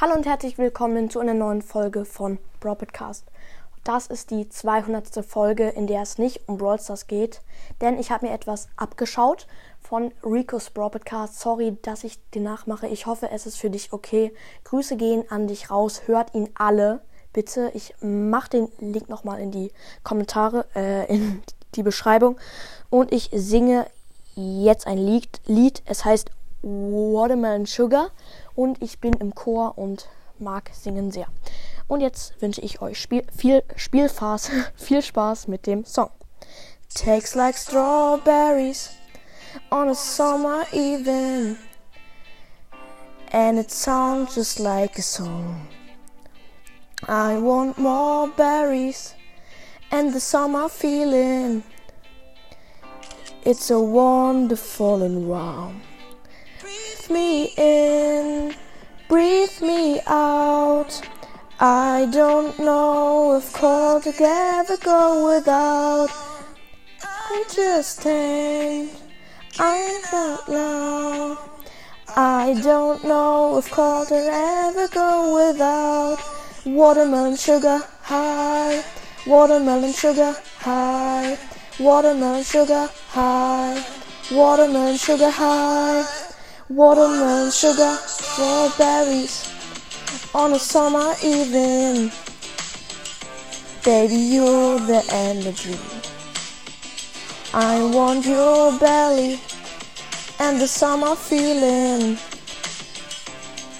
Hallo und herzlich willkommen zu einer neuen Folge von Brawl Podcast. Das ist die 200. Folge, in der es nicht um Brawl Stars geht, denn ich habe mir etwas abgeschaut von Rico's Brawl Podcast. Sorry, dass ich den nachmache. Ich hoffe, es ist für dich okay. Grüße gehen an dich raus. Hört ihn alle, bitte. Ich mache den Link nochmal in die Kommentare, äh, in die Beschreibung. Und ich singe jetzt ein Lied. Lied. Es heißt Watermelon Sugar und ich bin im Chor und mag singen sehr. Und jetzt wünsche ich euch Spiel, viel Spielspaß, viel Spaß mit dem Song. Takes like strawberries on a summer evening and it sounds just like a song. I want more berries and the summer feeling. It's a wonderful and warm. Me in, breathe me out. I don't know if cold could go without. I just ain't, I'm not loud. I don't know if cold could ever go without. Watermelon sugar high, watermelon sugar high, watermelon sugar high, watermelon sugar high watermelon, sugar, strawberries on a summer evening. Baby, you're the energy. I want your belly and the summer feeling.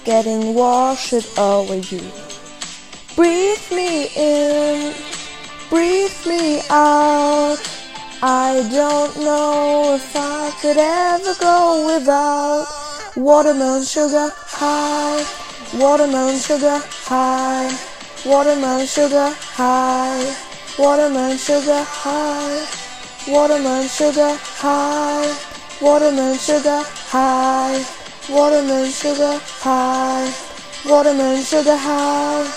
Getting washed over you. Breathe me in, breathe me out. I don't know if I could ever go without watermelon sugar high, watermelon sugar high, watermelon sugar high, watermelon sugar high, watermelon sugar high, watermelon sugar high, watermelon sugar high, watermelon sugar high.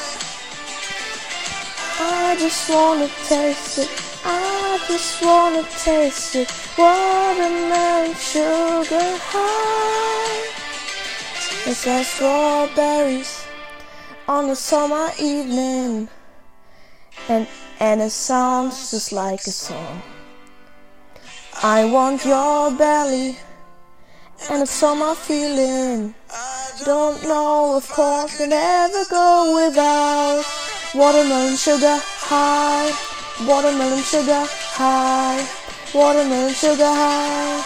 I just wanna taste it. I just wanna taste it. Watermelon sugar high. It's like strawberries on a summer evening. And, and it sounds just like a song. I want your belly and a summer feeling. Don't know of course, can ever go without watermelon sugar high. Watermelon sugar high. Watermelon sugar high.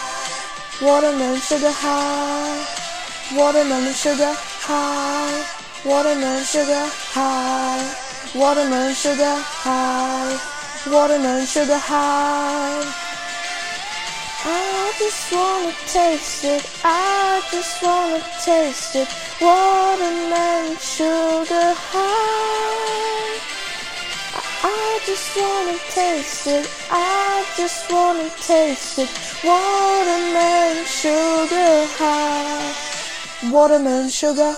Watermelon sugar high. Watermelon sugar high. Watermelon sugar high. Watermelon sugar high. Watermelon sugar high. I just wanna taste it. I just wanna taste it. Watermelon sugar high. Just wanna taste it. I just wanna taste it. Watermelon sugar high. Watermelon sugar.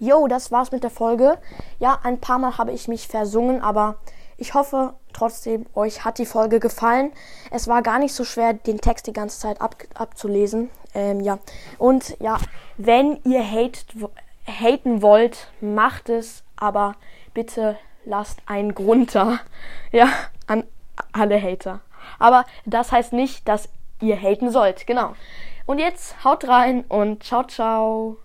Yo, das war's mit der Folge. Ja, ein paar Mal habe ich mich versungen, aber ich hoffe trotzdem, euch hat die Folge gefallen. Es war gar nicht so schwer, den Text die ganze Zeit ab, abzulesen. Ähm, ja. Und ja, wenn ihr hate, haten wollt, macht es, aber bitte lasst einen Grund da. Ja, an alle Hater. Aber das heißt nicht, dass ihr haten sollt. Genau. Und jetzt haut rein und ciao, ciao.